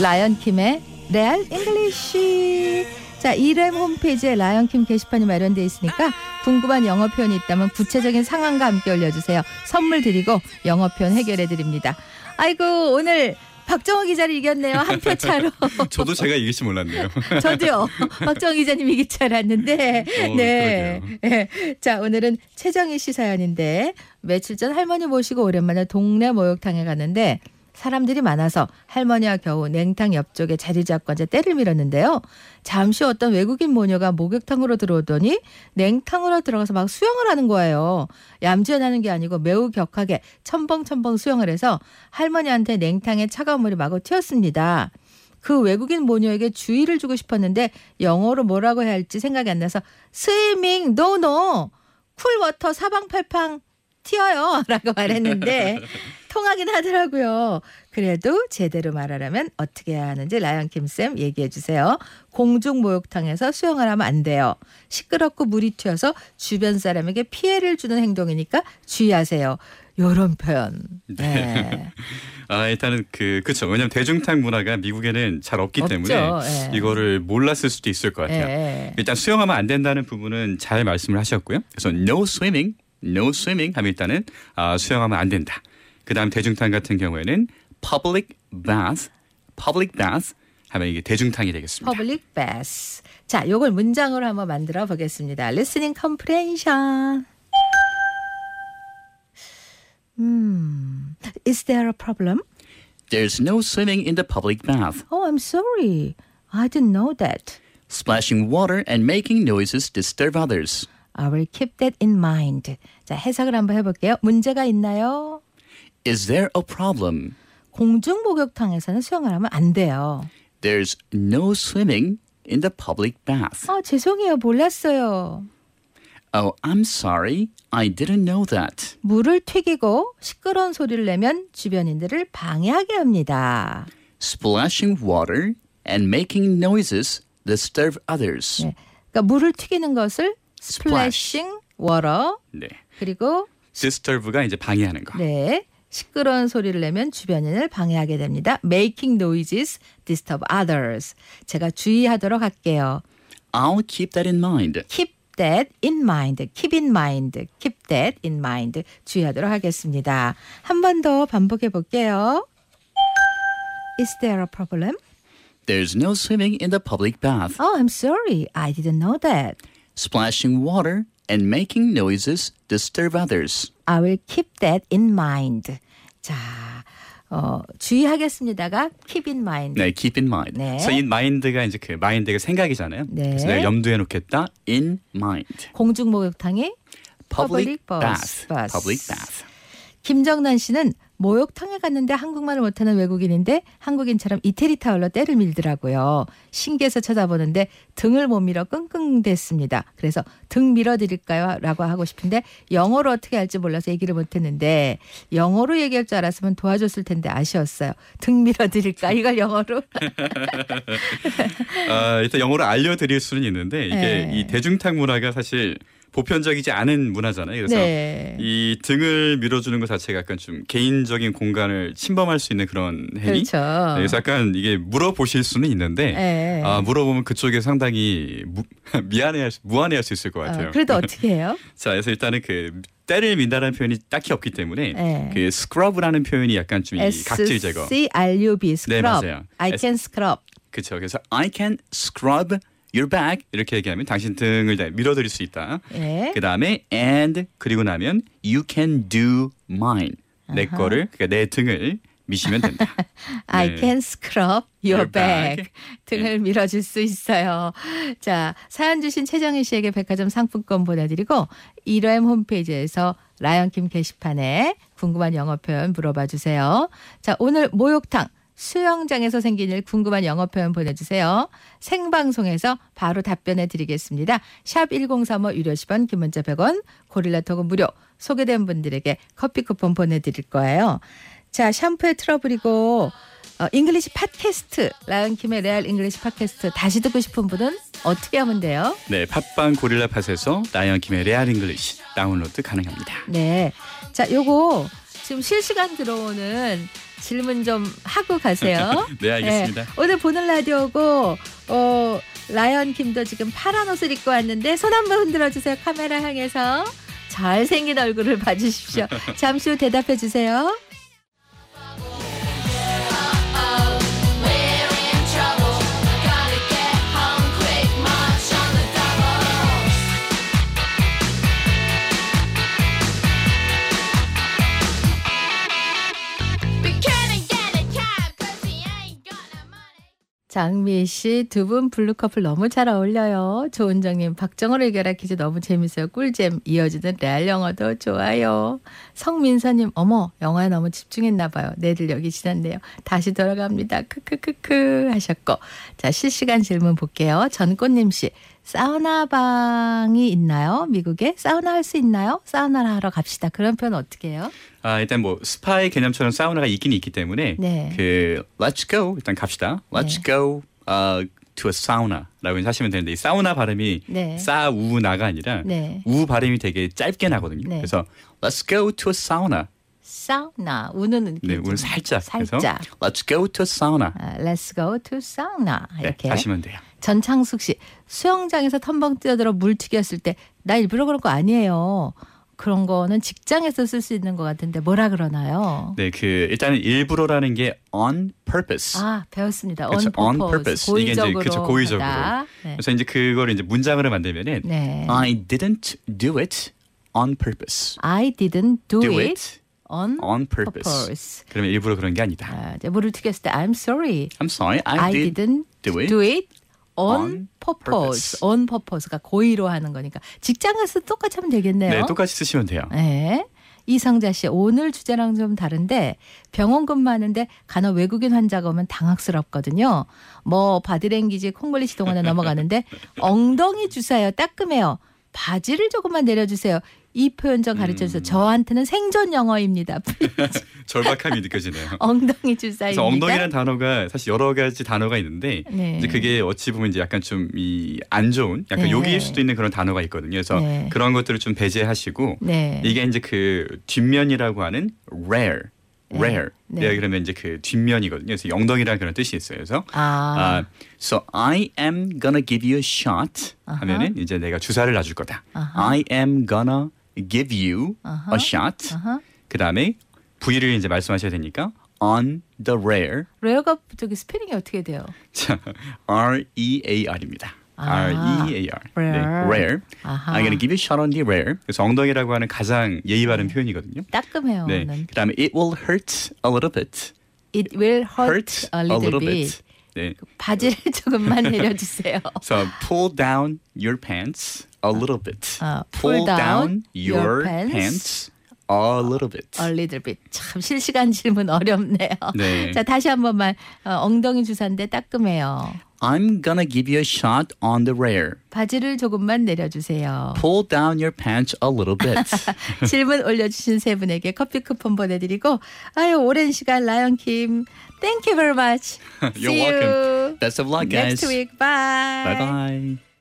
라이언킴의 레알 English 자 이름 홈페이지에 라이언킴 게시판이 마련되어 있으니까 궁금한 영어 표현이 있다면 구체적인 상황과 함께 올려주세요. 선물 드리고 영어 표현 해결해 드립니다. 아이고 오늘 박정호 기자를 이겼네요 한 표 차로 저도 제가 이길지 몰랐네요. 저도요 박정호 기자님 이길 줄 알았는데 어, 네. 네. 자, 오늘은 최정희 씨 사연인데 며칠 전 할머니 모시고 오랜만에 동네 목욕탕에 갔는데 사람들이 많아서 할머니와 겨우 냉탕 옆쪽에 자리 잡고 앉아 때를 밀었는데요. 잠시 어떤 외국인 모녀가 목욕탕으로 들어오더니 냉탕으로 들어가서 막 수영을 하는 거예요. 얌전히 하는 게 아니고 매우 격하게 첨벙첨벙 수영을 해서 할머니한테 냉탕에 차가운 물이 마구 튀었습니다. 그 외국인 모녀에게 주의를 주고 싶었는데 영어로 뭐라고 해야 할지 생각이 안 나서 swimming no no cool water 사방팔방 튀어요 라고 말했는데 통하긴 하더라고요. 그래도 제대로 말하려면 어떻게 해야 하는지 라이언 김쌤 얘기해 주세요. 공중 목욕탕에서 수영을 하면 안 돼요. 시끄럽고 물이 튀어서 주변 사람에게 피해를 주는 행동이니까 주의하세요. 요런 표현. 네. 아 일단은 그 그렇죠. 왜냐하면 대중탕 문화가 미국에는 잘 없기 없죠. 때문에 예. 이거를 몰랐을 수도 있을 것 같아요. 예. 일단 수영하면 안 된다는 부분은 잘 말씀을 하셨고요. 그래서 no swimming, no swimming 하면 일단은 아, 수영하면 안 된다. 그다음 대중탕 같은 경우에는 public bath, public bath 하면 이게 대중탕이 되겠습니다. public bath. 자, 요걸 문장으로 한번 만들어 보겠습니다. listening comprehension. 음, is there a problem? There's no swimming in the public bath. Oh, I'm sorry. I didn't know that. Splashing water and making noises disturb others. I will keep that in mind. 자, 해석을 한번 해볼게요. 문제가 있나요? Is there a problem? 공중 목욕탕에서는 수영을 하면 안 돼요. There's no swimming in the public bath. 아, 죄송해요. 몰랐어요. Oh, I'm sorry. I didn't know that. 물을 튀기고 시끄러운 소리를 내면 주변인들을 방해하게 합니다. Splashing water and making noises disturb others. 네. 그러니까 물을 튀기는 것을 Splash. splashing water 네. 그리고 disturb가 이제 방해하는 거. 네. 시끄러운 소리를 내면 주변인을 방해하게 됩니다. Making noises disturb others. 제가 주의하도록 할게요. I'll keep that in mind. Keep that in mind. Keep in mind. Keep that in mind. 주의하도록 하겠습니다. 한 번 더 반복해 볼게요. Is there a problem? There's no swimming in the public bath. Oh, I'm sorry. I didn't know that. Splashing water and making noises disturb others. I will keep that in mind. 자, 어, 주의하겠습니다가 keep in mind. 네, keep in mind. 네. 그래서 in mind가 이제 그 mind가 생각이잖아요. 네. 그래서 내가 염두에 놓겠다. In mind. 공중 목욕탕이 Public, Public bath. bus. Public bath. 김정란 씨는 목욕탕에 갔는데 한국말을 못하는 외국인인데 한국인처럼 이태리 타월로 때를 밀더라고요. 신기해서 쳐다보는데 등을 못 밀어 끙끙댔습니다. 그래서 등 밀어드릴까요? 라고 하고 싶은데 영어로 어떻게 할지 몰라서 얘기를 못했는데 영어로 얘기할 줄 알았으면 도와줬을 텐데 아쉬웠어요. 등 밀어드릴까? 이걸 영어로? 아, 일단 영어로 알려드릴 수는 있는데 이게 네. 이 대중탕 문화가 사실 보편적이지 않은 문화잖아요. 그래서 네. 이 등을 밀어주는 것 자체가 약간 좀 개인적인 공간을 침범할 수 있는 그런 행위. 그렇죠. 네, 그래서 약간 이게 물어보실 수는 있는데 네. 아, 물어보면 그쪽에 상당히 무, 미안해할 수- 무안해할 수 있을 것 같아요. 어, 그래도 어떻게 해요? 자, 그래서 일단은 그 때를 민다는 표현이 딱히 없기 때문에 네. 그 scrub라는 표현이 약간 좀 이 각질 제거. S C R U B scrub. 맞아요. I can scrub. 그렇죠. 그래서 I can scrub your back 이렇게 얘기하면 당신 등을 다 밀어드릴 수 있다. 예. 그 다음에 and 그리고 나면 you can do mine 내 아하. 거를 그러니까 내 등을 미시면 된다. I 네. can scrub your Your back. back. 등을 밀어줄 수 있어요. 자, 사연 주신 최정희 씨에게 백화점 상품권 보내드리고 1회 홈페이지에서 라이언킴 게시판에 궁금한 영어 표현 물어봐 주세요. 자, 오늘 목욕탕 수영장에서 생긴 일 궁금한 영어 표현 보내주세요. 생방송에서 바로 답변해 드리겠습니다. 샵 1035 유료 10원 긴 문자 100원 고릴라 톡은 무료 소개된 분들에게 커피 쿠폰 보내드릴 거예요. 자 샴푸의 트러블이고 어, 잉글리시 팟캐스트 라이언킴의 레알 잉글리시 팟캐스트 다시 듣고 싶은 분은 어떻게 하면 돼요? 네, 팟빵 고릴라 팟에서 라이언 김의 레알 잉글리시 다운로드 가능합니다. 네. 자, 요거 지금 실시간 들어오는 질문 좀 하고 가세요. 네, 알겠습니다. 네, 오늘 보는 라디오고 어, 라이언 김도 지금 파란 옷을 입고 왔는데 손 한번 흔들어 주세요. 카메라 향해서 잘생긴 얼굴을 봐주십시오. 잠시 후 대답해 주세요. 장미 씨두 분 블루 커플 너무 잘 어울려요. 조은정님 박정을 해결하 퀴즈 너무 재밌어요. 꿀잼 이어지는 레알 영어도 좋아요. 성민서님 어머 영어에 너무 집중했나 봐요. 내릴 역이 지났네요. 다시 돌아갑니다. 크크크크 하셨고 자 실시간 질문 볼게요. 전꽃님 씨 사우나 방이 있나요? 미국에 사우나 할 수 있나요? 사우나를 하러 갑시다. 그런 표현 어떻게 해요? 아, 일단 뭐 스파의 개념처럼 사우나가 있긴 있기 때문에 네. 그 let's go 일단 갑시다. Let's 네. go uh, to a sauna.라고 하시면 되는데 이 사우나 발음이 네. 사우나가 아니라 네. 우 발음이 되게 짧게 나거든요. 네. 그래서 let's go to a sauna. 사우나 우는 네, 오늘 살짝. 살짝. 그래서 let's go to a sauna. 아, Let's go to sauna 네, 이렇게 하시면 돼요. 전창숙 씨 수영장에서 텀벙 뛰어들어 물 튀겼을 때 나 일부러 그런 거 아니에요. 그런 거는 직장에서 쓸 수 있는 것 같은데 뭐라 그러나요? 네, 그 일단은 일부러라는 게 on purpose. 아 배웠습니다. 그렇죠, on on purpose. purpose. 이게 이제 고의적으로 그쵸, 고의적으로. 하다. 네. 그래서 이제 그거를 이제 문장으로 만들면은 네. I didn't do it on purpose. I didn't do, Do it, it on, on purpose. purpose. 그러면 일부러 그런 게 아니다. 아, 물을 튀겼을 때 I'm sorry. I'm sorry, I, I did didn't do it do it on, purpose. on purpose가 고의로 하는 거니까 직장에서 똑같이 하면 되겠네요. 네, 똑같이 쓰시면 돼요. 네. 이성자 씨, 오늘 주제랑 좀 다른데 병원 근무하는데 간혹 외국인 환자가 오면 당황스럽거든요. 뭐 바디랭귀지 콩글리시 동원해 넘어가는데 엉덩이 주사요, 따끔해요. 바지를 조금만 내려주세요. 이 표현 좀 가르쳐 음. 저한테는 생존 영어입니다. 절박함이 느껴지네요. 엉덩이 주사입니다. 그래서 엉덩이라는 단어가 사실 여러 가지 단어가 있는데 네. 이제 그게 어찌 보면 이제 약간 좀 이 안 좋은 약간 네. 욕일 수도 있는 그런 단어가 있거든요. 그래서 네. 그런 것들을 좀 배제하시고 네. 이게 이제 그 뒷면이라고 하는 rear, rear. 네. 네. 그러면 이제 그 뒷면이거든요. 그래서 엉덩이라는 그런 뜻이 있어요. 그래서 아, 아, so I am gonna give you a shot. 하면은 이제 내가 주사를 놔줄 거다. 아하. I am gonna give you 아하. a shot. 아하. 그 다음에 부위를 이제 말씀하셔야 되니까 on the rear. rear가 저기 스펠링이 어떻게 돼요? 자, R E A R입니다. 아, R E A R. 네, rear. rear. 아하. I'm gonna give you a shot on the rear. 그래서 엉덩이라고 하는 가장 예의 바른 표현이거든요. 따끔해요. 네. 는 그다음에 it will hurt a little bit. It will hurt, hurt a little, bit. 네. 바지를 조금만 내려주세요. So pull down your pants a little bit. 어, pull down your pants a little bit. A little bit. 참 실시간 질문 어렵네요. 네. 자 다시 한 번만 어, 엉덩이 주사인데 따끔해요. I'm gonna give you a shot on the rare. 바지를 조금만 내려주세요. Pull down your pants a little bit. 질문 올려주신 세 분에게 커피 쿠폰 보내드리고 아유 오랜 시간 라이언 킴 Thank you very much. You're See welcome. you Best of luck, guys. next week. Bye. Bye bye.